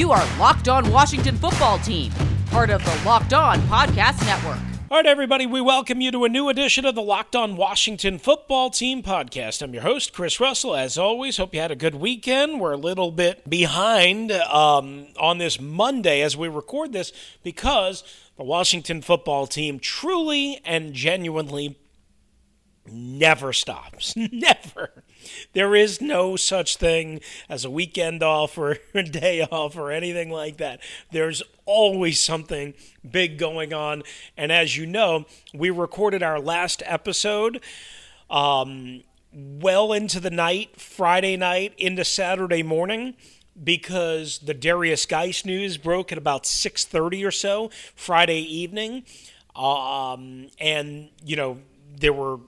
You are Locked On Washington Football Team, part of the Locked On Podcast Network. All right, everybody, we welcome you to a new edition of the Locked On Washington Football Team podcast. I'm your host, Chris Russell. As always, hope you had a good weekend. We're a little bit behind um, on this Monday as we record this because the Washington football team truly and genuinely never stops. never. There is no such thing as a weekend off or a day off or anything like that. There's always something big going on. And as you know, we recorded our last episode um, well into the night, Friday night into Saturday morning because the Derrius Guice news broke at about 6:30 or so Friday evening. Um, and you know, there were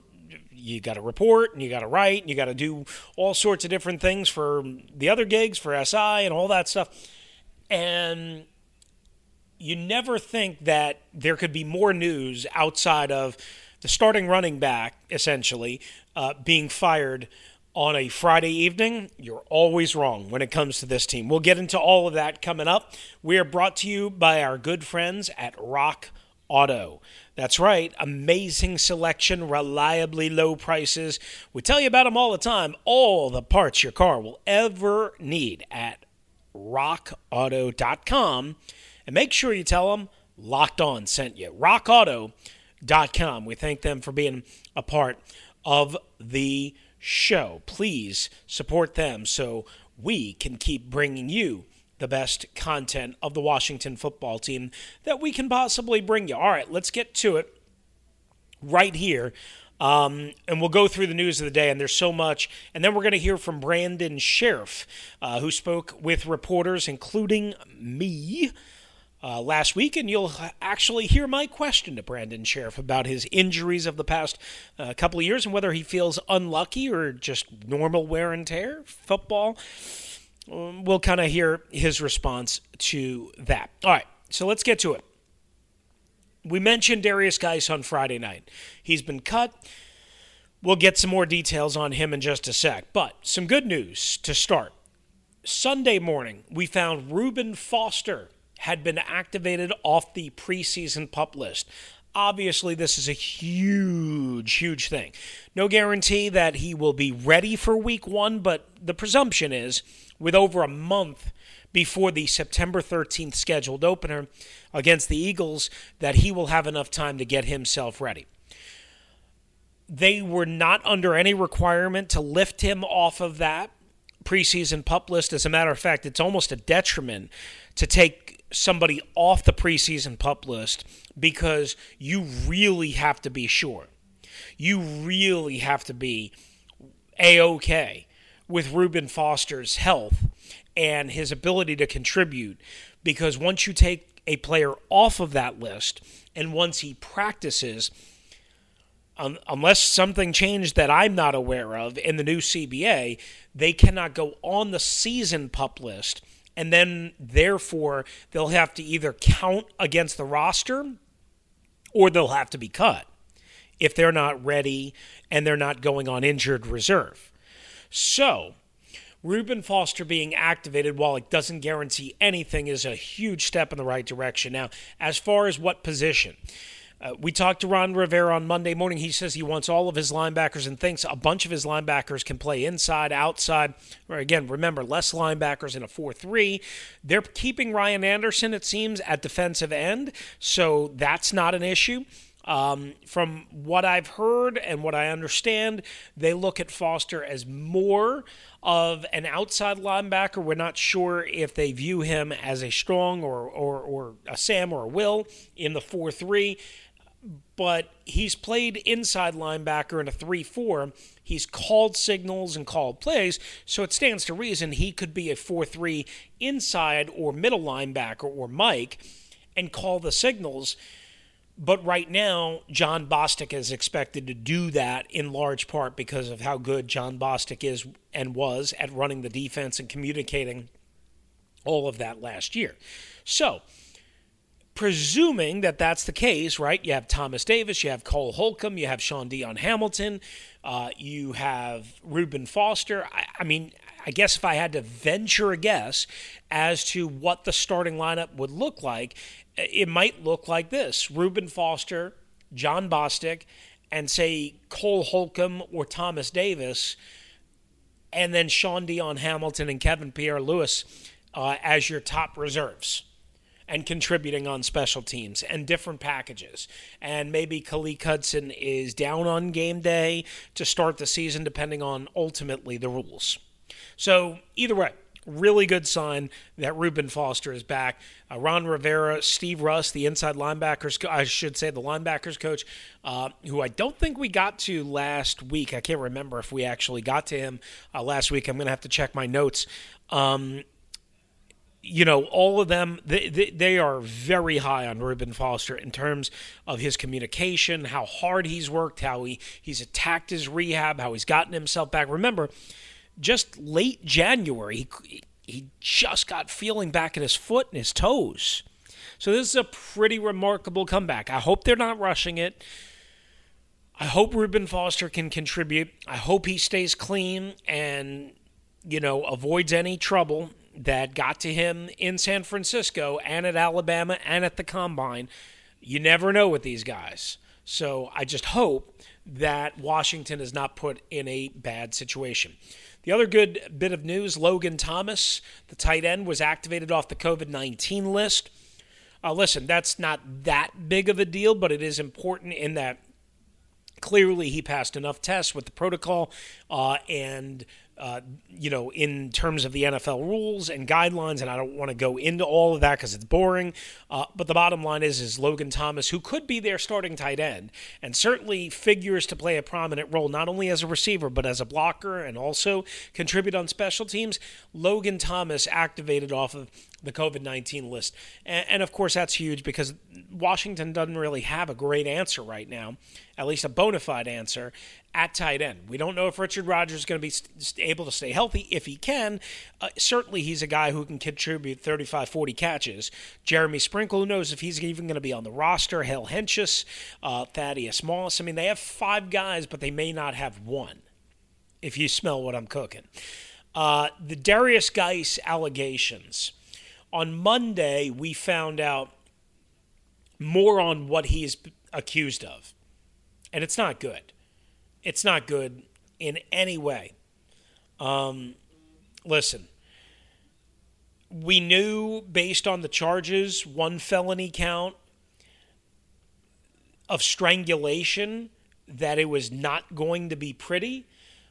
you got to report and you got to write and you got to do all sorts of different things for the other gigs for SI and all that stuff. And you never think that there could be more news outside of the starting running back, essentially, uh, being fired on a Friday evening. You're always wrong when it comes to this team. We'll get into all of that coming up. We are brought to you by our good friends at Rock Auto. That's right, amazing selection, reliably low prices. We tell you about them all the time. All the parts your car will ever need at rockauto.com. And make sure you tell them Locked On sent you. rockauto.com. We thank them for being a part of the show. Please support them so we can keep bringing you the best content of the Washington football team that we can possibly bring you. All right, let's get to it right here. Um, and we'll go through the news of the day, and there's so much. And then we're going to hear from Brandon Scherff, uh, who spoke with reporters, including me, uh, last week. And you'll actually hear my question to Brandon Scherff about his injuries of the past uh, couple of years and whether he feels unlucky or just normal wear and tear football. Um, we'll kind of hear his response to that. All right, so let's get to it. We mentioned Derrius Guice on Friday night. He's been cut. We'll get some more details on him in just a sec. But some good news to start. Sunday morning, we found Reuben Foster had been activated off the preseason pup list. Obviously, this is a huge, huge thing. No guarantee that he will be ready for week one, but the presumption is with over a month before the September 13th scheduled opener against the Eagles that he will have enough time to get himself ready. They were not under any requirement to lift him off of that preseason pup list. As a matter of fact, it's almost a detriment to take somebody off the preseason pup list because you really have to be sure. You really have to be a okay with Reuben Foster's health and his ability to contribute because once you take a player off of that list and once he practices, um, unless something changed that I'm not aware of in the new CBA, they cannot go on the season pup list. And then, therefore, they'll have to either count against the roster or they'll have to be cut if they're not ready and they're not going on injured reserve. So, Reuben Foster being activated, while it doesn't guarantee anything, is a huge step in the right direction. Now, as far as what position, uh, we talked to Ron Rivera on Monday morning. He says he wants all of his linebackers and thinks a bunch of his linebackers can play inside, outside. Or again, remember, less linebackers in a 4 3. They're keeping Ryan Anderson, it seems, at defensive end, so that's not an issue. Um, from what I've heard and what I understand, they look at Foster as more of an outside linebacker. We're not sure if they view him as a strong or, or, or a Sam or a Will in the 4 3. But he's played inside linebacker in a 3 4. He's called signals and called plays, so it stands to reason he could be a 4 3 inside or middle linebacker or Mike and call the signals. But right now, Jon Bostic is expected to do that in large part because of how good Jon Bostic is and was at running the defense and communicating all of that last year. So, presuming that that's the case, right? You have Thomas Davis, you have Cole Holcomb, you have Shaun Dion Hamilton, uh, you have Reuben Foster. I, I, mean, I guess if I had to venture a guess as to what the starting lineup would look like, it might look like this Reuben Foster, Jon Bostic, and say Cole Holcomb or Thomas Davis, and then Shaun Dion Hamilton and Kevin Pierre Louis uh, as your top reserves and contributing on special teams and different packages. And maybe Khaleke Hudson is down on game day to start the season, depending on ultimately the rules. So, either way, really good sign that Reuben Foster is back. Uh, Ron Rivera, Steve Russ, the inside linebackers, I should say the linebackers coach, uh, who I don't think we got to last week. I can't remember if we actually got to him uh, last week. I'm going to have to check my notes. Um, you know, all of them, they, they, they, are very high on Reuben Foster in terms of his communication, how hard he's worked, how he, he's attacked his rehab, how he's gotten himself back. Remember, just late January, he, he just got feeling back in his foot and his toes. So this is a pretty remarkable comeback. I hope they're not rushing it. I hope Reuben Foster can contribute. I hope he stays clean and, you know, avoids any trouble that got to him in San Francisco and at Alabama and at the combine. You never know with these guys. So I just hope that Washington is not put in a bad situation. The other good bit of news Logan Thomas, the tight end, was activated off the COVID 19 list. Uh, listen, that's not that big of a deal, but it is important in that clearly he passed enough tests with the protocol uh, and uh, you know, in terms of the NFL rules and guidelines, and I don't want to go into all of that because it's boring. Uh, but the bottom line is, is Logan Thomas, who could be their starting tight end, and certainly figures to play a prominent role not only as a receiver but as a blocker, and also contribute on special teams. Logan Thomas activated off of the COVID 19 list. And, and, of course, that's huge because Washington doesn't really have a great answer right now, at least a bona fide answer at tight end. We don't know if Richard Rodgers is going to be st- able to stay healthy. If he can, uh, certainly he's a guy who can contribute 35, 40 catches. Jeremy Sprinkle, who knows if he's even going to be on the roster? Hale Hentges, uh, Thaddeus Moss. I mean, they have five guys, but they may not have one, if you smell what I'm cooking. Uh, the Derrius Guice allegations on Monday, we found out more on what he's accused of. And it's not good. It's not good in any way. Um, listen, we knew based on the charges, one felony count of strangulation, that it was not going to be pretty.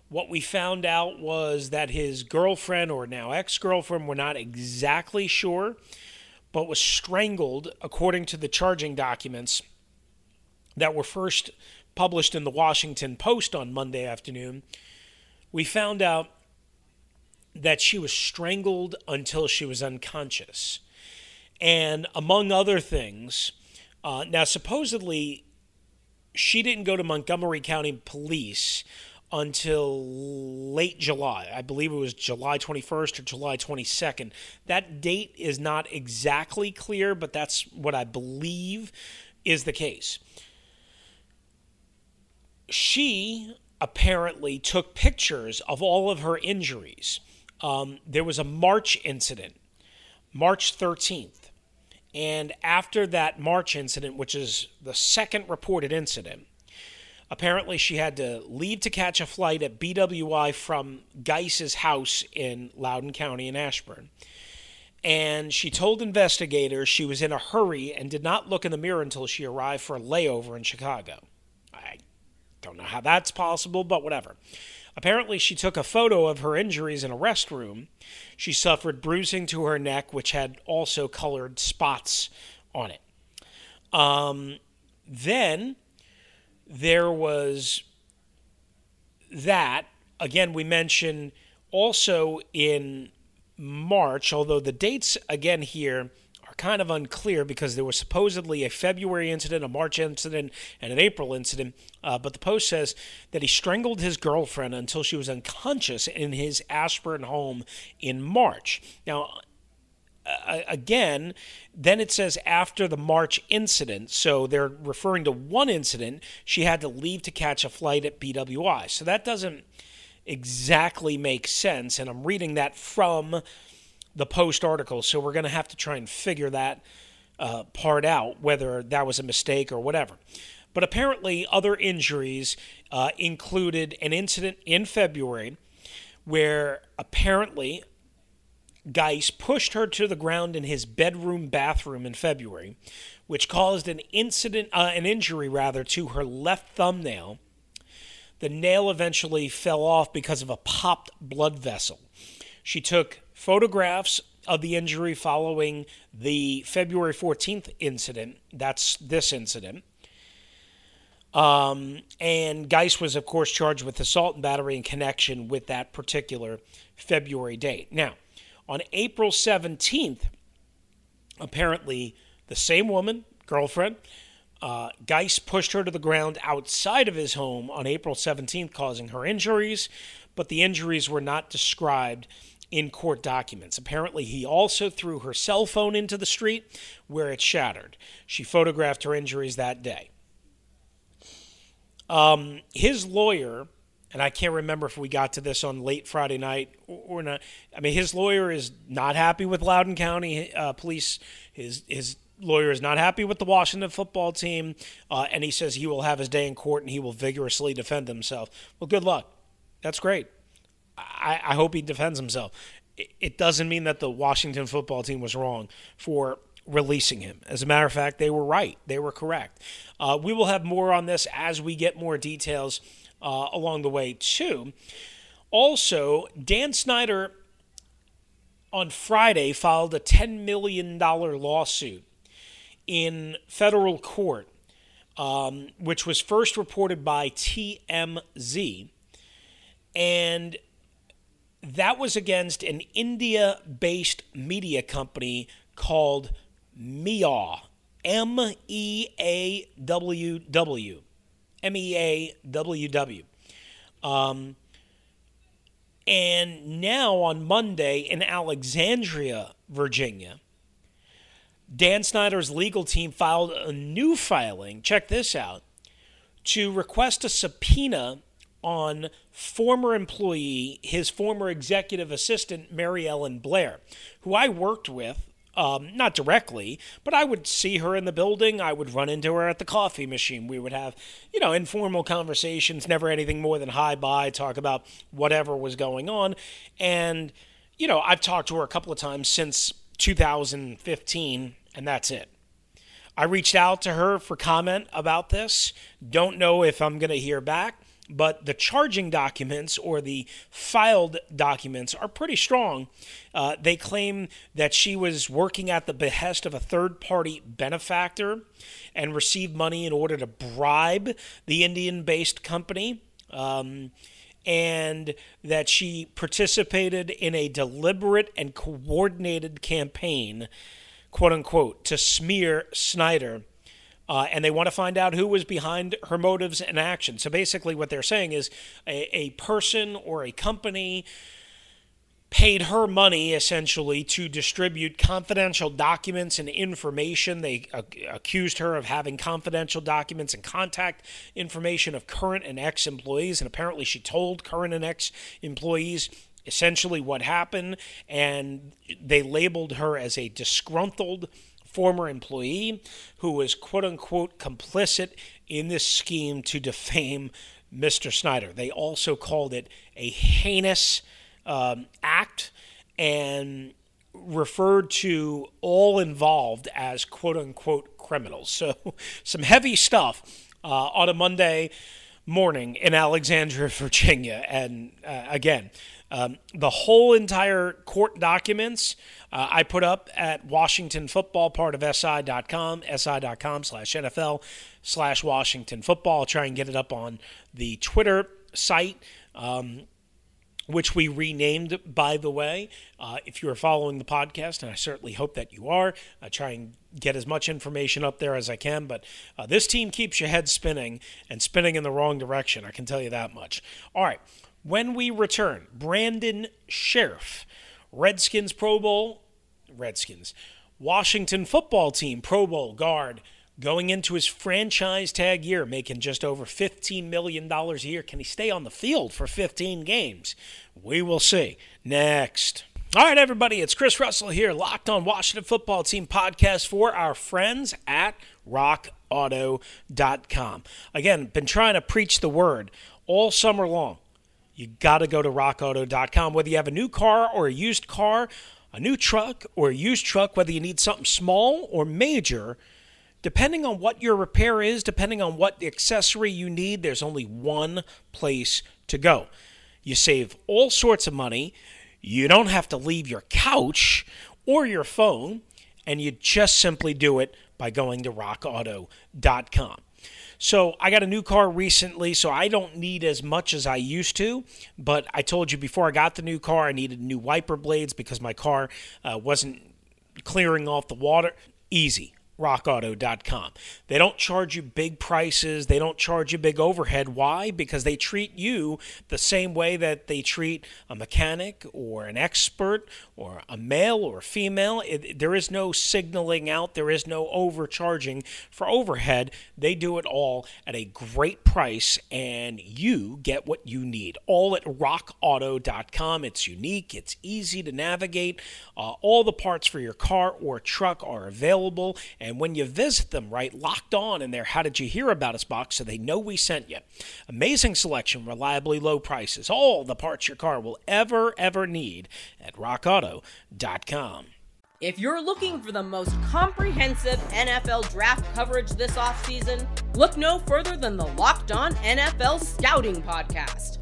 What we found out was that his girlfriend, or now ex girlfriend, we're not exactly sure, but was strangled according to the charging documents that were first published in the Washington Post on Monday afternoon. We found out that she was strangled until she was unconscious. And among other things, uh, now supposedly she didn't go to Montgomery County Police until late July. I believe it was July 21st or July 22nd. That date is not exactly clear, but that's what I believe is the case. She apparently took pictures of all of her injuries. Um, there was a March incident, March 13th. And after that March incident, which is the second reported incident, Apparently, she had to leave to catch a flight at BWI from Guice's house in Loudoun County in Ashburn. And she told investigators she was in a hurry and did not look in the mirror until she arrived for a layover in Chicago. I don't know how that's possible, but whatever. Apparently, she took a photo of her injuries in a restroom. She suffered bruising to her neck, which had also colored spots on it. Um, then there was that. Again, we mentioned also in March, although the dates again here are kind of unclear because there was supposedly a February incident, a March incident, and an April incident. Uh, but the Post says that he strangled his girlfriend until she was unconscious in his Ashburn home in March. Now, uh, again, then it says after the March incident, so they're referring to one incident, she had to leave to catch a flight at BWI. So that doesn't exactly make sense, and I'm reading that from the Post article, so we're going to have to try and figure that uh, part out, whether that was a mistake or whatever. But apparently, other injuries uh, included an incident in February where apparently Guice pushed her to the ground in his bedroom bathroom in February, which caused an incident, uh, an injury rather, to her left thumbnail. The nail eventually fell off because of a popped blood vessel. She took photographs of the injury following the February 14th incident. That's this incident. Um, and Guice was, of course, charged with assault and battery in connection with that particular February date. Now, on April 17th, apparently the same woman, girlfriend, uh, Guice pushed her to the ground outside of his home on April 17th, causing her injuries, but the injuries were not described in court documents. Apparently, he also threw her cell phone into the street where it shattered. She photographed her injuries that day. Um, his lawyer and I can't remember if we got to this on late Friday night or, not. I mean, his lawyer is not happy with Loudoun County uh, Police. His his lawyer is not happy with the Washington football team, uh, and he says he will have his day in court and he will vigorously defend himself. Well, good luck. That's great. I, I hope he defends himself. It, doesn't mean that the Washington football team was wrong for releasing him. As a matter of fact, they were right. They were correct. Uh, we will have more on this as we get more details uh, along the way, too. Also, Dan Snyder on Friday filed a $10 million lawsuit in federal court, um, which was first reported by TMZ. And that was against an India based media company called MEAWW. M E A W W. M E A W W. Um, and now on Monday in Alexandria, Virginia, Dan Snyder's legal team filed a new filing. Check this out to request a subpoena on former employee, his former executive assistant, Mary Ellen Blair, who I worked with um, not directly, but I would see her in the building. I would run into her at the coffee machine. We would have, you know, informal conversations, never anything more than hi bye, talk about whatever was going on. And, you know, I've talked to her a couple of times since 2015, and that's it. I reached out to her for comment about this. Don't know if I'm going to hear back but the charging documents or the filed documents are pretty strong. Uh, they claim that she was working at the behest of a third party benefactor and received money in order to bribe the Indian based company. Um, and that she participated in a deliberate and coordinated campaign, quote unquote, to smear Snyder uh, and they want to find out who was behind her motives and actions. So basically, what they're saying is a, a person or a company paid her money essentially to distribute confidential documents and information. They uh, accused her of having confidential documents and contact information of current and ex employees. And apparently, she told current and ex employees essentially what happened. And they labeled her as a disgruntled former employee who was quote unquote complicit in this scheme to defame Mr. Snyder. They also called it a heinous um, act and referred to all involved as quote unquote criminals. So, some heavy stuff uh, on a Monday morning in Alexandria, Virginia. And uh, again, um, the whole entire court documents uh, I put up at Washington Football, part of SI.com, SI.com slash NFL slash Washington Football. Try and get it up on the Twitter site. Um, which we renamed, by the way. Uh, if you are following the podcast, and I certainly hope that you are, I try and get as much information up there as I can. But uh, this team keeps your head spinning and spinning in the wrong direction. I can tell you that much. All right. When we return, Brandon Scherff, Redskins Pro Bowl, Redskins, Washington football team Pro Bowl guard, going into his franchise tag year, making just over $15 million a year. Can he stay on the field for 15 games? We will see. Next. All right, everybody, it's Chris Russell here, Locked on Washington Football Team podcast for our friends at rockauto.com. Again, been trying to preach the word all summer long you got to go to rockauto.com. Whether you have a new car or a used car, a new truck or a used truck, whether you need something small or major, depending on what your repair is, depending on what accessory you need, there's only one place to go. You save all sorts of money. You don't have to leave your couch or your phone, and you just simply do it by going to rockauto.com. So I got a new car recently, so I don't need as much as I used to. But I told you before I got the new car, I needed new wiper blades because my car uh, wasn't clearing off the water. Easy rockauto.com. They don't charge you big prices, they don't charge you big overhead. Why? Because they treat you the same way that they treat a mechanic or an expert or a male or a female. It, there is no signaling out, there is no overcharging for overhead. They do it all at a great price and you get what you need. All at rockauto.com. It's unique, it's easy to navigate. Uh, all the parts for your car or truck are available and when you visit them, right, locked on in their How Did You Hear About Us box so they know we sent you. Amazing selection, reliably low prices, all the parts your car will ever, ever need at rockauto.com. If you're looking for the most comprehensive NFL draft coverage this offseason, look no further than the Locked On NFL Scouting Podcast.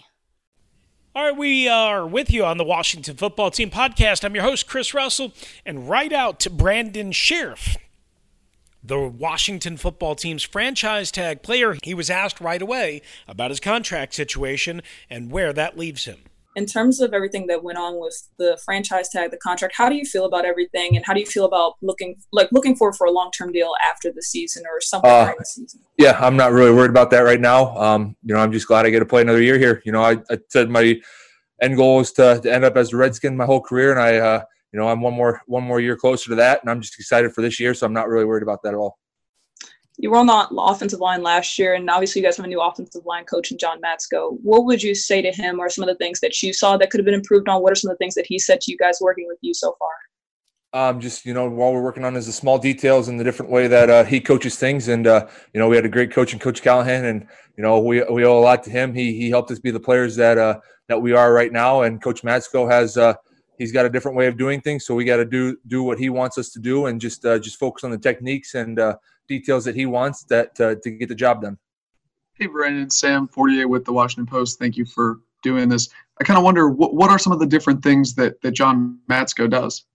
All right, we are with you on the Washington Football Team podcast. I'm your host, Chris Russell, and right out to Brandon Scherff the Washington football team's franchise tag player. He was asked right away about his contract situation and where that leaves him. In terms of everything that went on with the franchise tag, the contract, how do you feel about everything, and how do you feel about looking like looking forward for a long term deal after the season or something uh, during the season? Yeah, I'm not really worried about that right now. Um, you know, I'm just glad I get to play another year here. You know, I, I said my end goal is to, to, end up as a Redskin my whole career, and I uh, you know, I'm one more one more year closer to that, and I'm just excited for this year. So I'm not really worried about that at all. You were on the offensive line last year, and obviously you guys have a new offensive line coach in John Matsko. What would you say to him, or some of the things that you saw that could have been improved on? What are some of the things that he said to you guys working with you so far? Um, just you know, while we're working on is the small details and the different way that uh, he coaches things, and uh, you know, we had a great coach in Coach Callahan, and you know, we we owe a lot to him. He he helped us be the players that uh, that we are right now, and Coach Matsko has uh, he's got a different way of doing things. So we got to do do what he wants us to do, and just uh, just focus on the techniques and uh, details that he wants that uh, to get the job done. Hey, Brandon, Sam, Fortier with the Washington Post. Thank you for doing this. I kind of wonder what what are some of the different things that that John Matsko does.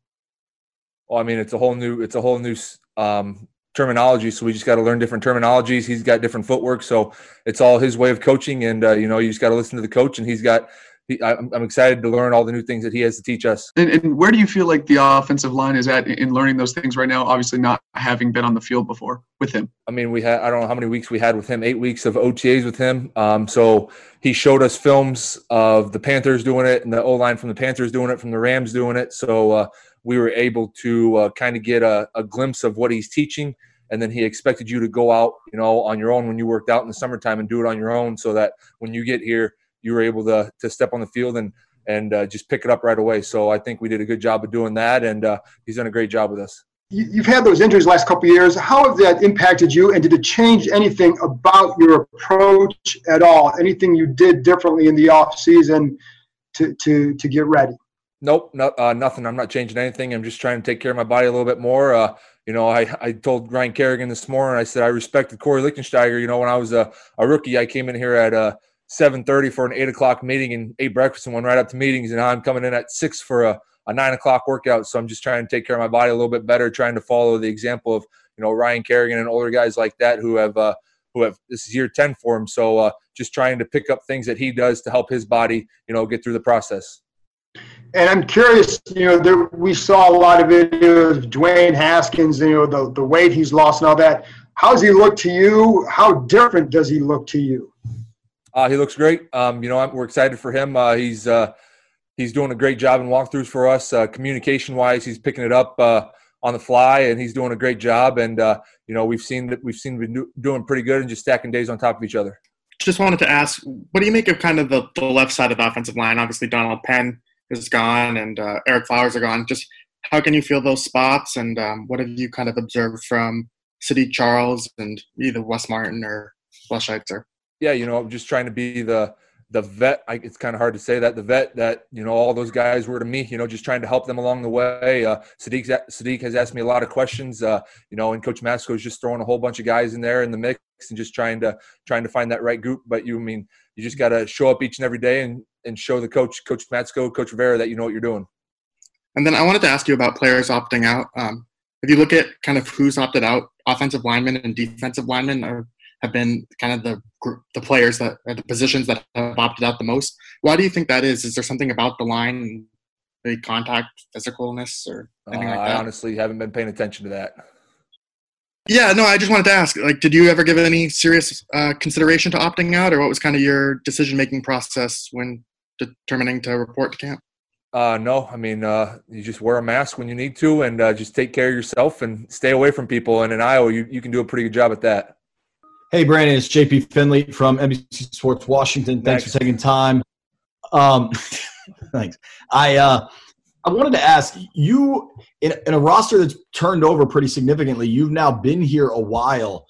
Well, I mean, it's a whole new it's a whole new um, terminology. So we just got to learn different terminologies. He's got different footwork, so it's all his way of coaching. And uh, you know, you just got to listen to the coach, and he's got he, I'm, I'm, excited to learn all the new things that he has to teach us. And, and, where do you feel like the offensive line is at in learning those things right now? Obviously, not having been on the field before with him. I mean, we had I don't know how many weeks we had with him. Eight weeks of OTAs with him. Um, so he showed us films of the Panthers doing it and the O line from the Panthers doing it, from the Rams doing it. So uh, we were able to uh, kind of get a, a glimpse of what he's teaching and then he expected you to go out, you know, on your own when you worked out in the summertime and do it on your own, so that when you get here, you were able to to step on the field and and uh, just pick it up right away. So I think we did a good job of doing that, and uh, he's done a great job with us. You've had those injuries last couple years. How have that impacted you, and did it change anything about your approach at all? Anything you did differently in the off season to to to get ready? Nope, no, uh, nothing. I'm not changing anything. I'm just trying to take care of my body a little bit more. Uh, you know, I, I told Ryan Kerrigan this morning. I said I respected Kory Lichtensteiger. You know, when I was a, a rookie, I came in here at uh, 7:30 for an eight o'clock meeting and ate breakfast and went right up to meetings. And I'm coming in at six for a, a nine o'clock workout. So I'm just trying to take care of my body a little bit better, trying to follow the example of you know Ryan Kerrigan and older guys like that who have uh, who have this is year 10 for him. So uh, just trying to pick up things that he does to help his body, you know, get through the process. And I'm curious, you know, there, we saw a lot of videos of Dwayne Haskins, you know, the, the weight he's lost and all that. How does he look to you? How different does he look to you? Uh, he looks great. Um, you know, I'm, we're excited for him. Uh, he's uh, he's doing a great job in walkthroughs for us. Uh, communication wise, he's picking it up uh, on the fly, and he's doing a great job. And uh, you know, we've seen that we've seen him doing pretty good and just stacking days on top of each other. Just wanted to ask, what do you make of kind of the, the left side of the offensive line? Obviously, Donald Penn is gone and Ereck Flowers are gone. Just how can you feel those spots, and um, what have you kind of observed from Saahdiq Charles and either Wes Martin or Wes Schweitzer? Yeah, you know, just trying to be the the vet. I, it's kind of hard to say that the vet that you know all those guys were to me. You know, just trying to help them along the way. Uh, Saahdiq Saahdiq has asked me a lot of questions. Uh, you know, and Coach Matsko is just throwing a whole bunch of guys in there in the mix and just trying to trying to find that right group. But you I mean you just got to show up each and every day and and show the coach, Coach Matsko, Coach Rivera, that you know what you're doing. And then I wanted to ask you about players opting out. Um, if you look at kind of who's opted out, offensive linemen and defensive linemen are, have been kind of the the players that are the positions that have opted out the most. Why do you think that is? Is there something about the line, the contact, physicalness, or anything uh, like that? I honestly haven't been paying attention to that. Yeah, no, I just wanted to ask. Like, did you ever give any serious uh, consideration to opting out, or what was kind of your decision making process when determining to report to camp? Uh, no, I mean, uh, you just wear a mask when you need to and uh, just take care of yourself and stay away from people. And in Iowa, you, you can do a pretty good job at that. Hey, Brandon, it's JP Finley from NBC Sports Washington. Thanks, thanks. for taking time. Um, thanks. I, uh, I wanted to ask you in, in a roster that's turned over pretty significantly, you've now been here a while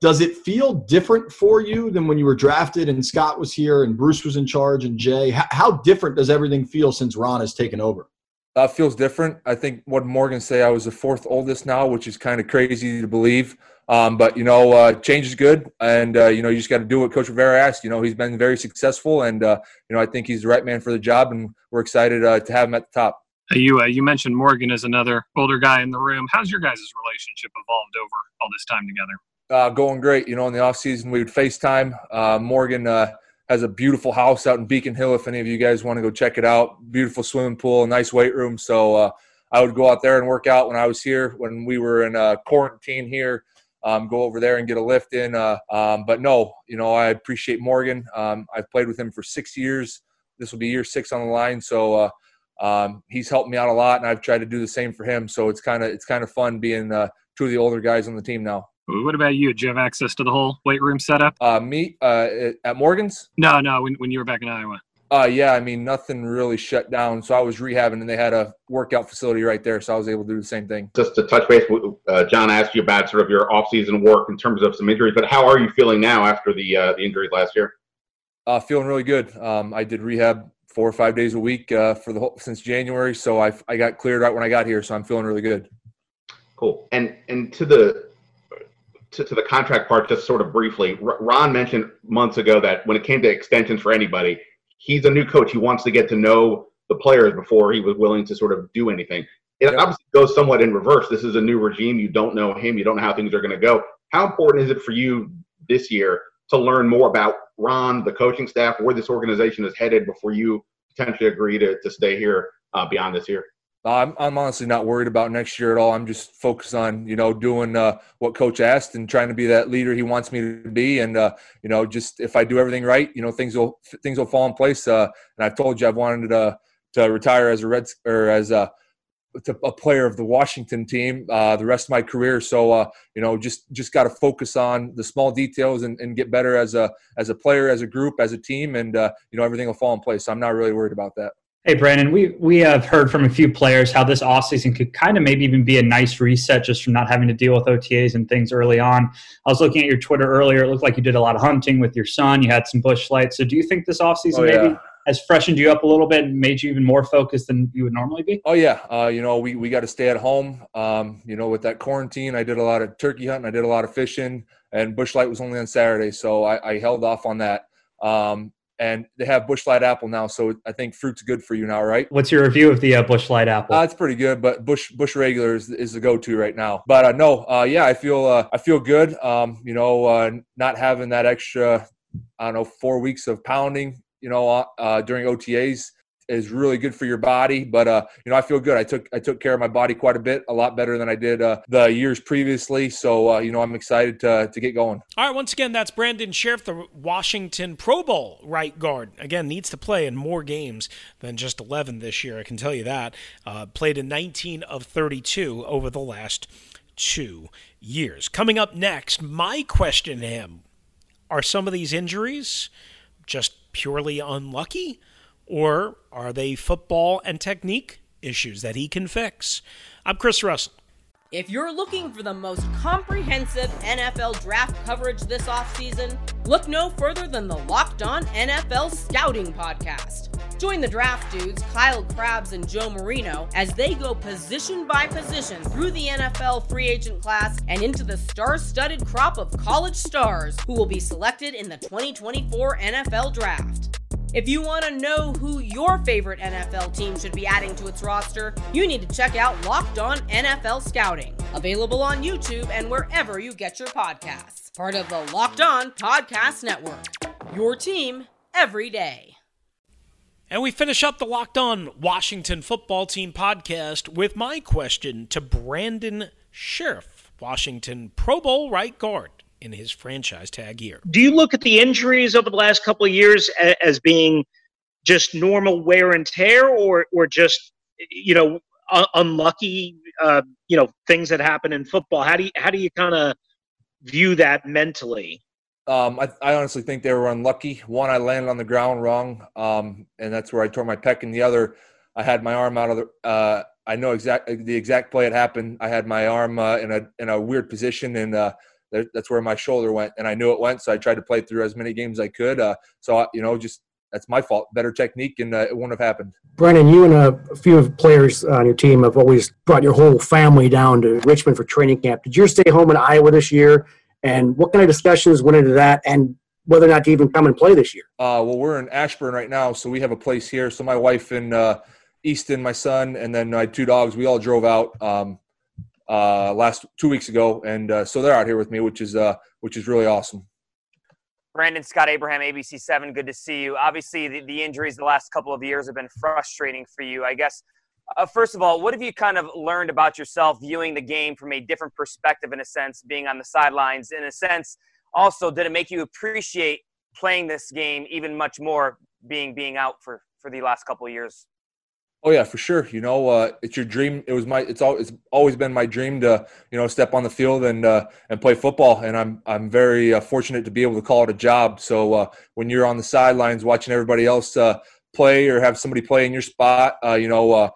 does it feel different for you than when you were drafted and Scott was here and Bruce was in charge and Jay? How, how different does everything feel since Ron has taken over? Uh, feels different. I think what Morgan say, I was the fourth oldest now, which is kind of crazy to believe. Um, but you know, uh, change is good, and uh, you know, you just got to do what Coach Rivera asked. You know, he's been very successful, and uh, you know, I think he's the right man for the job, and we're excited uh, to have him at the top. You uh, you mentioned Morgan as another older guy in the room. How's your guys' relationship evolved over all this time together? uh, going great. You know, in the off season, we would FaceTime. Uh, Morgan uh, has a beautiful house out in Beacon Hill. If any of you guys want to go check it out, beautiful swimming pool, nice weight room. So uh, I would go out there and work out when I was here. When we were in uh, quarantine here, um, go over there and get a lift in. Uh, um, but no, you know, I appreciate Morgan. Um, I've played with him for six years. This will be year six on the line. So. Um, he's helped me out a lot, and I've tried to do the same for him. So it's kind of it's kind of fun being two of the older guys on the team now. What about you? Do you have access to the whole weight room setup? Uh, me uh, at Morgan's? No, no. When, when you were back in Iowa. Uh, yeah, I mean, nothing really shut down. So I was rehabbing, and they had a workout facility right there, so I was able to do the same thing. Just to touch base, uh, John asked you about sort of your off-season work in terms of some injuries, but how are you feeling now after the uh, the injuries last year? Uh, feeling really good. Um, I did rehab four or five days a week uh, for the whole since January, so I I got cleared right when I got here, so I'm feeling really good. Cool. And and to the to, to the contract part just sort of briefly. Ron mentioned months ago that when it came to extensions for anybody, he's a new coach. He wants to get to know the players before he was willing to sort of do anything. It yep. obviously goes somewhat in reverse. This is a new regime. You don't know him. You don't know how things are going to go. How important is it for you this year to learn more about Ron, the coaching staff, where this organization is headed before you potentially agree to, to stay here uh, beyond this year? I'm, I'm honestly not worried about next year at all. I'm just focused on you know doing uh, what coach asked and trying to be that leader he wants me to be. And uh, you know, just if I do everything right, you know, things will things will fall in place. Uh, and I've told you I've wanted to to retire as a red or as a a player of the Washington team uh, the rest of my career. So uh, you know, just just got to focus on the small details and, and, get better as a as a player, as a group, as a team, and uh, you know everything will fall in place. So I'm not really worried about that. Hey, Brandon, we, we have heard from a few players how this offseason could kind of maybe even be a nice reset just from not having to deal with OTAs and things early on. I was looking at your Twitter earlier. It looked like you did a lot of hunting with your son. You had some Busch lights. So do you think this offseason oh, yeah. maybe has freshened you up a little bit and made you even more focused than you would normally be? Oh, yeah. Uh, you know, we, we got to stay at home. Um, you know, with that quarantine, I did a lot of turkey hunting. I did a lot of fishing. And Busch Light was only on Saturday. So I, I held off on that. Um, and they have Busch Light apple now, so I think fruit's good for you now, right? What's your review of the uh, Busch Light apple? Uh, it's pretty good, but bush Busch regular is, is the go-to right now. But uh, no, uh, yeah, I feel uh, I feel good. Um, you know, uh, not having that extra, I don't know, four weeks of pounding, you know, uh, during OTAs is really good for your body. But uh, you know, I feel good. I took I took care of my body quite a bit, a lot better than I did uh, the years previously. So uh, you know, I'm excited to to get going. All right, once again, that's Brandon Scherff, the Washington Pro Bowl right guard. Again, needs to play in more games than just 11 this year. I can tell you that. Uh, played in 19 of 32 over the last two years. Coming up next, my question to him: Are some of these injuries just purely unlucky? Or are they football and technique issues that he can fix? I'm Chris Russell. If you're looking for the most comprehensive NFL draft coverage this offseason, look no further than the Locked On NFL Scouting Podcast. Join the draft dudes, Kyle Crabbs and Joe Marino, as they go position by position through the NFL free agent class and into the star studded crop of college stars who will be selected in the 2024 NFL Draft. If you want to know who your favorite NFL team should be adding to its roster, you need to check out Locked On NFL Scouting, available on YouTube and wherever you get your podcasts. Part of the Locked On Podcast Network. Your team every day. And we finish up the Locked On Washington Football Team podcast with my question to Brandon Scherff, Washington Pro Bowl right guard in his franchise tag year. Do you look at the injuries over the last couple of years as being just normal wear and tear, or or just you know unlucky uh, you know things that happen in football? How do you how do you kind of view that mentally? Um, I, I, honestly think they were unlucky. One, I landed on the ground wrong, um, and that's where I tore my pec. And the other, I had my arm out of the. Uh, I know exact the exact play it happened. I had my arm uh, in a in a weird position, and uh, that's where my shoulder went, and I knew it went. So I tried to play through as many games as I could. Uh, so you know, just that's my fault. Better technique, and uh, it wouldn't have happened. Brandon, you and a few players on your team have always brought your whole family down to Richmond for training camp. Did you stay home in Iowa this year? And what kind of discussions went into that? And whether or not to even come and play this year? Uh, well, we're in Ashburn right now, so we have a place here. So my wife and uh, Easton, my son, and then my two dogs, we all drove out. Um, uh, last two weeks ago, and uh, so they're out here with me, which is uh, which is really awesome. Brandon Scott Abraham, ABC Seven, good to see you. Obviously, the, the injuries the last couple of years have been frustrating for you. I guess uh, first of all, what have you kind of learned about yourself viewing the game from a different perspective, in a sense, being on the sidelines? In a sense, also, did it make you appreciate playing this game even much more, being being out for for the last couple of years? Oh yeah, for sure. You know, uh, it's your dream. It was my. It's all. It's always been my dream to you know step on the field and uh, and play football. And I'm I'm very uh, fortunate to be able to call it a job. So uh, when you're on the sidelines watching everybody else uh, play or have somebody play in your spot, uh, you know,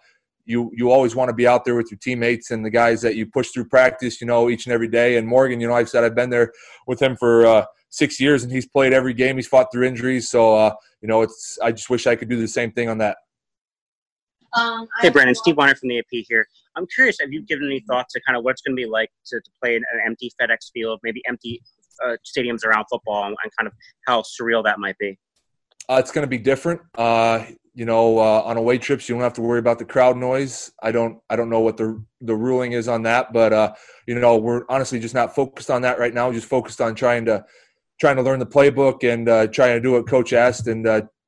you you always want to be out there with your teammates and the guys that you push through practice. You know, each and every day. And Morgan, you know, I've said I've been there with him for six years, and he's played every game. He's fought through injuries. So you know, it's. I just wish I could do the same thing on that. Um, hey, Brandon, Stephen Whyno from the AP here. I'm curious, have you given any thought to kind of what's going to be like to, to play in an empty FedEx field, maybe empty uh, stadiums around football, and, and, kind of how surreal that might be? Uh, it's going to be different. Uh, you know, uh, on away trips, you don't have to worry about the crowd noise. I don't, I don't know what the the ruling is on that, but uh, you know, we're honestly just not focused on that right now. Just focused on trying to trying to learn the playbook and uh, trying to do what coach asked. And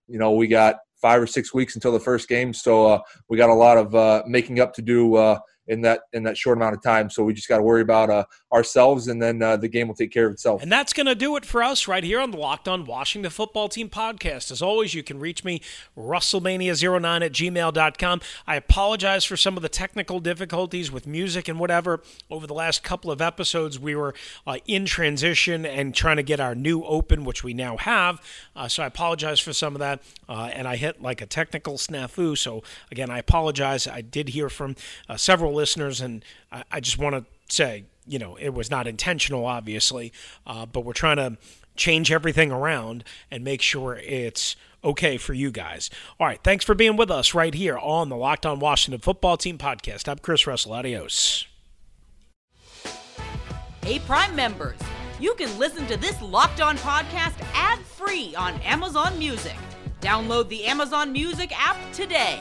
you know, we got five or six weeks until the first game. So uh, we got a lot of uh, making up to do uh, in that in that short amount of time. So we just got to worry about uh, ourselves, and then uh, the game will take care of itself. And that's going to do it for us right here on the Locked On Washington Football Team podcast. As always, you can reach me, Russellmania09 at gmail.com. I apologize for some of the technical difficulties with music and whatever. Over the last couple of episodes, we were uh, in transition and trying to get our new open, which we now have. Uh, so I apologize for some of that. Uh, and I hit like a technical snafu. So again, I apologize. I did hear from uh, several listeners, and I, I just want to say, you know, it was not intentional, obviously, uh, but we're trying to change everything around and make sure it's okay for you guys. All right, thanks for being with us right here on the Locked On Washington Football Team podcast. I'm Chris Russell. Adios. Hey, Prime members, you can listen to this Locked On podcast ad free on Amazon Music. Download the Amazon Music app today.